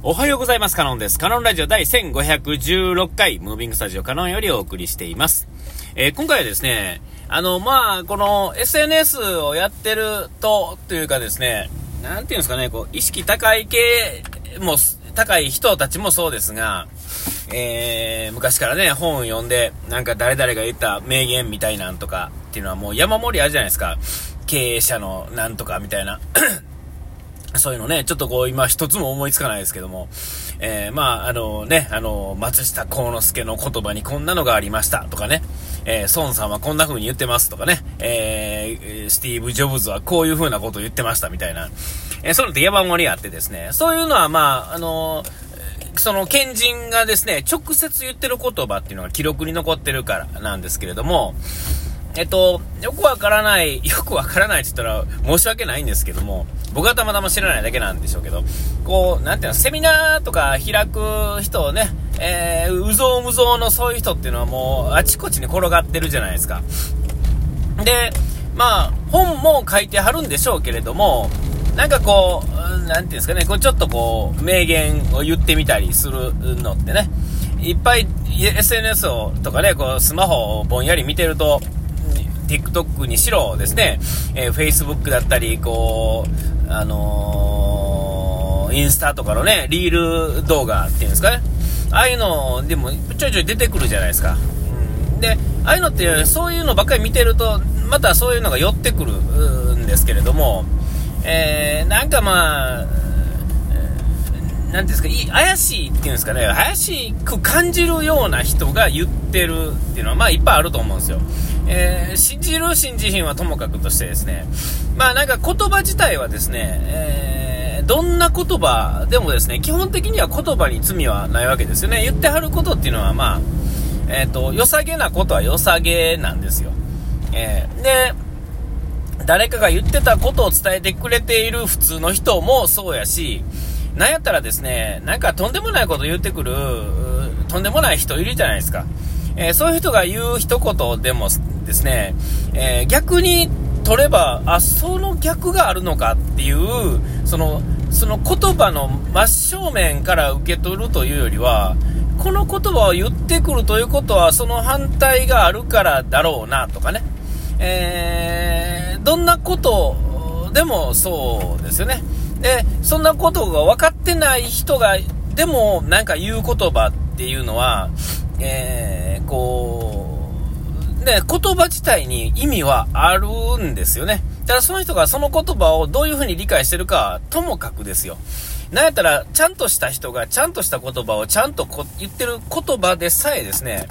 おはようございます。カノンです。カノンラジオ第1516回、ムービングスタジオカノンよりお送りしています。えー、今回はですね、あの、まあ、この SNS をやってると、というかですね、なんていうんですかね、こう、意識高い系も、高い人たちもそうですが、えー、昔からね、本を読んで、なんか誰々が言った名言みたいなんとかっていうのはもう山盛りあるじゃないですか。経営者のなんとかみたいな。そういうのね、ちょっとこう今一つも思いつかないですけども、えー、まあ、あのね、あの、松下幸之助の言葉にこんなのがありました。とかね、えー、孫さんはこんな風に言ってます。とかね、えー、スティーブ・ジョブズはこういう風なことを言ってましたみたいな、えー、そういうのって山盛りあってですね、そういうのはまあ、あのその賢人がですね、直接言ってる言葉っていうのが記録に残ってるからなんですけれども、えっと、よくわからない、よくわからないって言ったら申し訳ないんですけども、僕はたまたま知らないだけなんでしょうけど、こう、なんていうの、セミナーとか開く人をね、えー、うぞうむぞうのそういう人っていうのはもう、あちこちに転がってるじゃないですか。で、まあ、本も書いてはるんでしょうけれども、なんかこう、なんていうんですかね、こうちょっとこう、名言を言ってみたりするのってね、いっぱい SNS をとかね、こう、スマホをぼんやり見てると、TikTok にしろですね、えー、Facebook だったり、こう、あのー、インスタとかのね、リール動画っていうんですかね。ああいうのでもちょいちょい出てくるじゃないですか。うん、で、ああいうのってそういうのばっかり見てると、またそういうのが寄ってくるんですけれども、えー、なんかまあ、なんですか、怪しいっていうんですかね、怪しく感じるような人が言ってるっていうのは、まあいっぱいあると思うんですよ。えー、信じる信じひんはともかくとしてですね、まあなんか言葉自体はですね、えー、どんな言葉でもですね、基本的には言葉に罪はないわけですよね。言ってはることっていうのはまあ、えっ、ー、と、良さげなことは良さげなんですよ。えー、で、誰かが言ってたことを伝えてくれている普通の人もそうやし、なんやったらですね、なんかとんでもないこと言ってくる、とんでもない人いるじゃないですか。えー、そういう人が言う一言でもですね、えー、逆に取れば、あ、その逆があるのかっていう、その、その言葉の真正面から受け取るというよりは、この言葉を言ってくるということは、その反対があるからだろうなとかね。えー、どんなことでもそうですよね。で、そんなことが分かってない人が、でもなんか言う言葉っていうのは、えー、こう、ね、言葉自体に意味はあるんですよね。ただその人がその言葉をどういうふうに理解してるかともかくですよ。なんやったら、ちゃんとした人がちゃんとした言葉をちゃんと言ってる言葉でさえですね、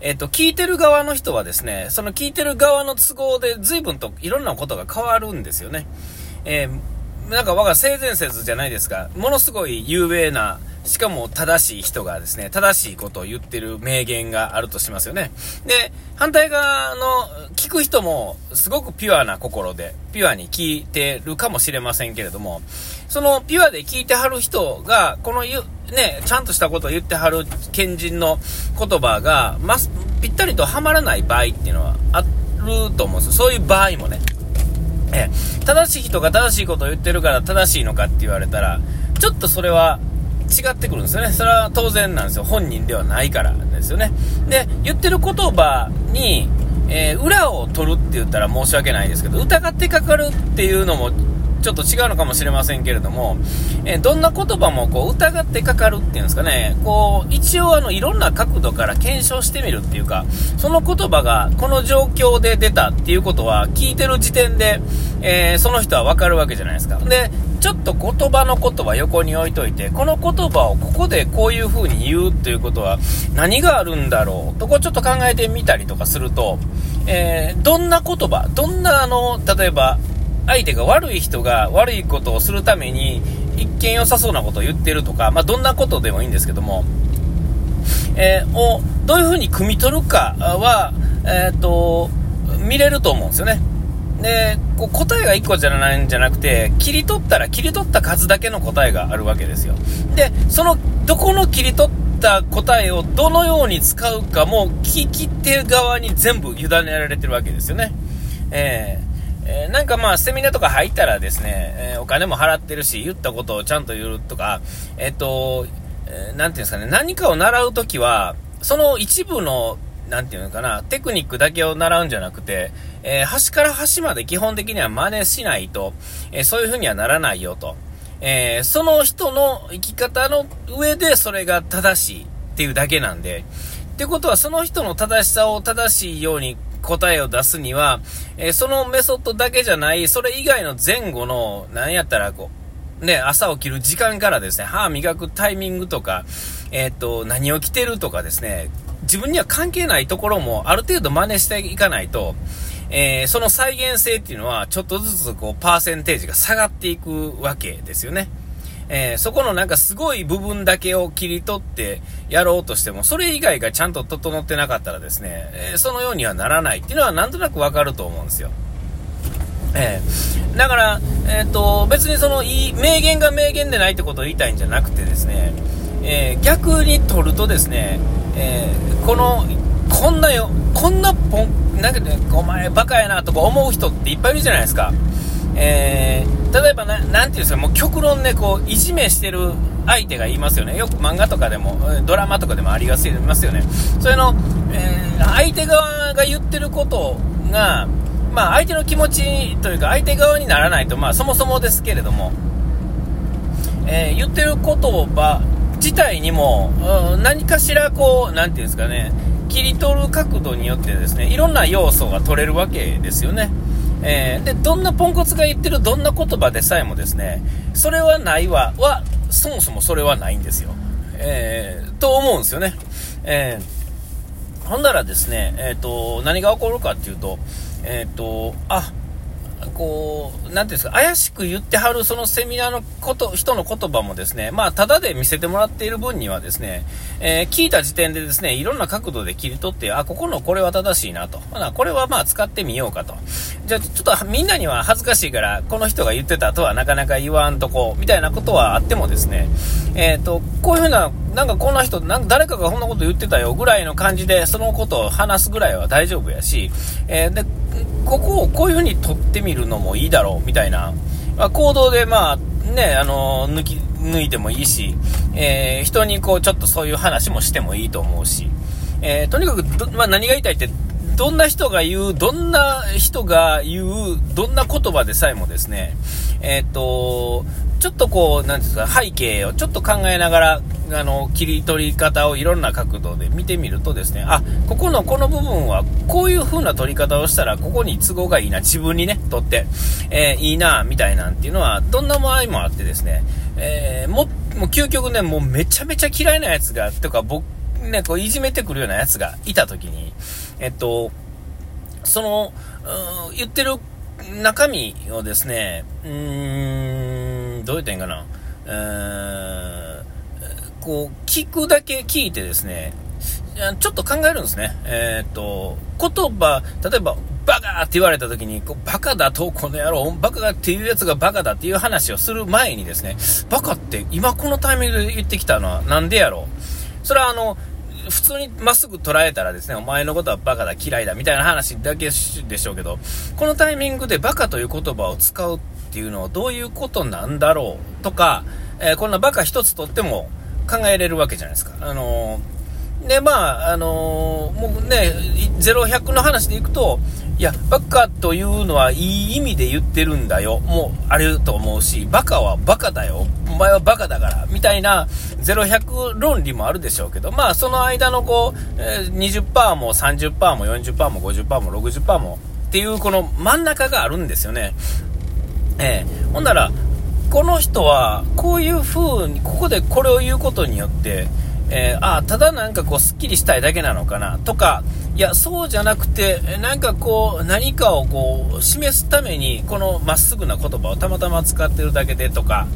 えっ、と、聞いてる側の人はですね、その聞いてる側の都合で随分といろんなことが変わるんですよね。えー、なんか我が性善説じゃないですか。ものすごい有名な、しかも正しい人がですね、正しいことを言ってる名言があるとしますよね。で、反対側の聞く人もすごくピュアな心で、ピュアに聞いてるかもしれませんけれども、そのピュアで聞いてはる人が、このね、ちゃんとしたことを言ってはる賢人の言葉が、ま、ぴったりとはまらない場合っていうのはあると思うんですよ。そういう場合もね。え正しい人が正しいことを言ってるから正しいのかって言われたら、ちょっとそれは違ってくるんですよね。それは当然なんですよ。本人ではないからですよね。で、言ってる言葉に、えー、裏を取るって言ったら申し訳ないですけど、疑ってかかるっていうのもちょっと違うのかもしれませんけれども、え、どんな言葉もこう疑ってかかるっていうんですかね、こう、一応あの、いろんな角度から検証してみるっていうか、その言葉がこの状況で出たっていうことは、聞いてる時点で、えー、その人はわかるわけじゃないですか。で、ちょっと言葉の言葉横に置いといて、この言葉をここでこういう風に言うっていうことは何があるんだろうとこちょっと考えてみたりとかすると、えー、どんな言葉、どんなあの、例えば、相手が悪い人が悪いことをするために、一見良さそうなことを言ってるとか、まあ、どんなことでもいいんですけども、えー、をどういうふうに汲み取るかは、えっ、ー、と、見れると思うんですよね。で、こう答えが1個じゃないんじゃなくて、切り取ったら切り取った数だけの答えがあるわけですよ。で、その、どこの切り取った答えをどのように使うかも、聞き手側に全部委ねられてるわけですよね。えーえー、なんかまあ、セミナーとか入ったらですね、えー、お金も払ってるし、言ったことをちゃんと言うとか、えっと、えー、なんていうんですかね、何かを習うときは、その一部の、なんていうのかな、テクニックだけを習うんじゃなくて、えー、端から端まで基本的には真似しないと、えー、そういう風にはならないよと。えー、その人の生き方の上でそれが正しいっていうだけなんで、ってことはその人の正しさを正しいように答えを出すには、えー、そのメソッドだけじゃない、それ以外の前後の、何やったらこう、ね、朝起きる時間からですね、歯磨くタイミングとか、えー、っと、何を着てるとかですね、自分には関係ないところもある程度真似していかないと、えー、その再現性っていうのは、ちょっとずつこう、パーセンテージが下がっていくわけですよね。えー、そこのなんかすごい部分だけを切り取ってやろうとしても、それ以外がちゃんと整ってなかったらですね、えー、そのようにはならないっていうのはなんとなくわかると思うんですよ。えー、だから、えっ、と、別にその、いい、名言が名言でないってことを言いたいんじゃなくてですね、え逆に取るとですね、えこの、こんなよ、こんなポン、なんかね、お前バカやなとか思う人っていっぱいいるじゃないですか。えー、例えばな、なんていうんですか、もう極論ね、こう、いじめしてる相手がいますよね。よく漫画とかでも、ドラマとかでもありがちますよね。それの、えー、相手側が言ってることが、まあ、相手の気持ちというか、相手側にならないと、まあ、そもそもですけれども、えー、言ってる言葉自体にも、何かしらこう、なんていうんですかね、切り取る角度によってですね、いろんな要素が取れるわけですよね。えー、で、どんなポンコツが言ってるどんな言葉でさえもですね、それはないわ、は、そもそもそれはないんですよ。えー、と思うんですよね。えー、ほんならですね、えっ、ー、と、何が起こるかっていうと、えっ、と、あ、こう、なんていうんですか、怪しく言ってはるそのセミナーのこと、人の言葉もですね、まあ、ただで見せてもらっている分にはですね、えー、聞いた時点でですね、いろんな角度で切り取って、あ、ここのこれは正しいなと。ほな、これはまあ使ってみようかと。じゃあ、ちょっとみんなには恥ずかしいから、この人が言ってたとはなかなか言わんとこ、みたいなことはあってもですね、えっ、ー、と、こういうふうな、なんかこんな人、なんか誰かがこんなこと言ってたよぐらいの感じで、そのことを話すぐらいは大丈夫やし、えー、で、ここをこういう風に撮ってみるのもいいだろうみたいな、まあ、行動でまあね、あの抜き、抜いてもいいし、えー、人にこうちょっとそういう話もしてもいいと思うし、えー、とにかくまあ、何が言いたいって、どんな人が言う、どんな人が言う、どんな言葉でさえもですね、えっ、と、ちょっとこう、なんですか、背景をちょっと考えながら、あの、切り取り方をいろんな角度で見てみるとですね、あ、ここのこの部分は、こういう風な取り方をしたら、ここに都合がいいな、自分にね、とって、えー、いいな、みたいなんていうのは、どんな場合もあってですね、えー、も、もう究極ね、もうめちゃめちゃ嫌いなやつが、とか、僕、ね、こう、いじめてくるようなやつがいたときに、えっと、その、言ってる中身をですね、うーん、どう言ったらいいんかな、えー、こう、聞くだけ聞いてですね、ちょっと考えるんですね。えー、っと、言葉、例えば、バカって言われた時に、こうバカだと、この野郎、バカだっていうやつがバカだっていう話をする前にですね、バカって今このタイミングで言ってきたのはなんでやろうそれはあの、普通にまっすぐ捉えたらですね、お前のことはバカだ、嫌いだ、みたいな話だけでしょうけど、このタイミングでバカという言葉を使うっていうのはどういうことなんだろうとか、えー、こんなバカ一つとっても考えれるわけじゃないですか。あのー、で、まあ、あのー、もうね、0100の話でいくと、いや、バカというのはいい意味で言ってるんだよ。もう、あると思うし、バカはバカだよ。お前はバカだから。みたいな、0100論理もあるでしょうけど、まあ、その間のこう、20%も30%も40%も50%も60%もっていう、この真ん中があるんですよね。えー、ほんなら、この人は、こういう風に、ここでこれを言うことによって、えー、あただなんかこう、すっきりしたいだけなのかな、とか、いや、そうじゃなくて、なんかこう、何かをこう、示すために、このまっすぐな言葉をたまたま使ってるだけでとか、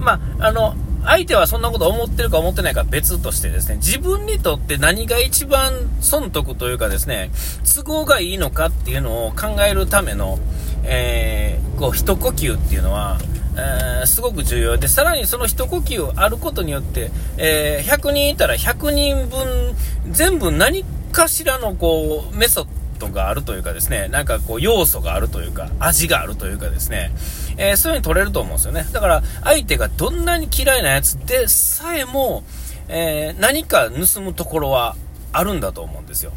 まあ、あの、相手はそんなこと思ってるか思ってないか別としてですね、自分にとって何が一番損得というかですね、都合がいいのかっていうのを考えるための、えー、こう、一呼吸っていうのは、えー、すごく重要で、さらにその一呼吸あることによって、えー、100人いたら100人分、全部何かしらのこうメソットがあるというかですね、なんかこう要素があるというか、味があるというかですね、えー、そういう風に取れると思うんですよね。だから相手がどんなに嫌いなやつでさえも、えー、何か盗むところはあるんだと思うんですよ。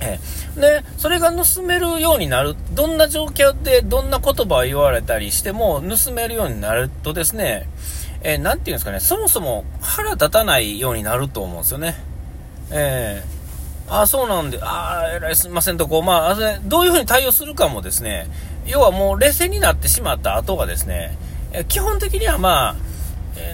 えー、で、それが盗めるようになる、どんな状況でどんな言葉を言われたりしても盗めるようになるとですね、えー、なんていうんですかね、そもそも腹立たないようになると思うんですよね。えー、ああ、そうなんで、ああ、えらいすみませんと、こう、まあ、どういうふうに対応するかもですね、要はもう冷静になってしまった後がですね、基本的にはまあ、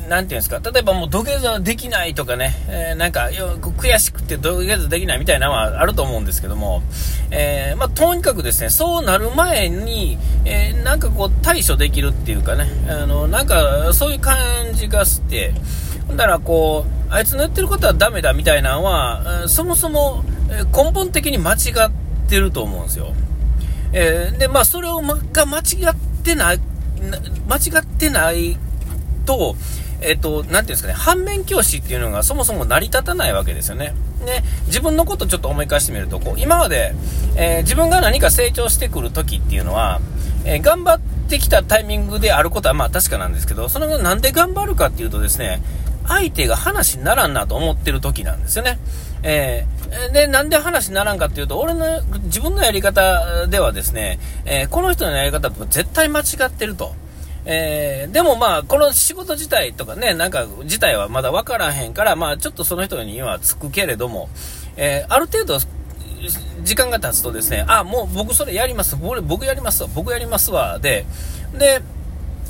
なんていうんですか、例えばもう土下座できないとかね、えー、なんか、悔しくて土下座できないみたいなのはあると思うんですけども、えー、まあ、とにかくですね、そうなる前に、えー、なんかこう対処できるっていうかね、あの、なんかそういう感じがして、ほんだらこう、あいつの言ってることはダメだみたいなのは、そもそも根本的に間違ってると思うんですよ。えー、で、まあ、それを、ま、が間違ってない、間違ってないと、えっ、ー、と、なていうんですかね、反面教師っていうのがそもそも成り立たないわけですよね。で、自分のことちょっと思い返してみると、こう、今まで、えー、自分が何か成長してくる時っていうのは、えー、頑張ってきたタイミングであることはまあ確かなんですけど、それがなんで頑張るかっていうとですね、相手が話にならんなと思ってる時なんですよね。えー、で、なんで話にならんかっていうと、俺の、自分のやり方ではですね、えー、この人のやり方って絶対間違ってると。えー、でもまあ、この仕事自体とかね、なんか自体はまだ分からへんから、まあちょっとその人にはつくけれども、えー、ある程度、時間が経つとですね、あ、もう僕それやります、僕僕やりますわ、僕やりますわ、で、で、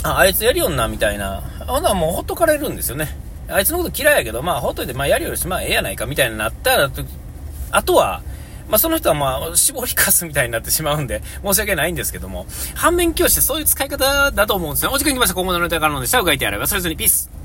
あ、あいつやりよんな、みたいな、ほんなもうほっとかれるんですよね。あいつのこと嫌いやけど、まあほっといて、まあやるよりし、まあええやないか、みたいになったら、あとは、まあ、その人はまあ、絞りかすみたいになってしまうんで、申し訳ないんですけども、反面教師ってそういう使い方だと思うんですよ。お時間来ました。今後のネタからので、下を書いてやれば、それぞれにピース。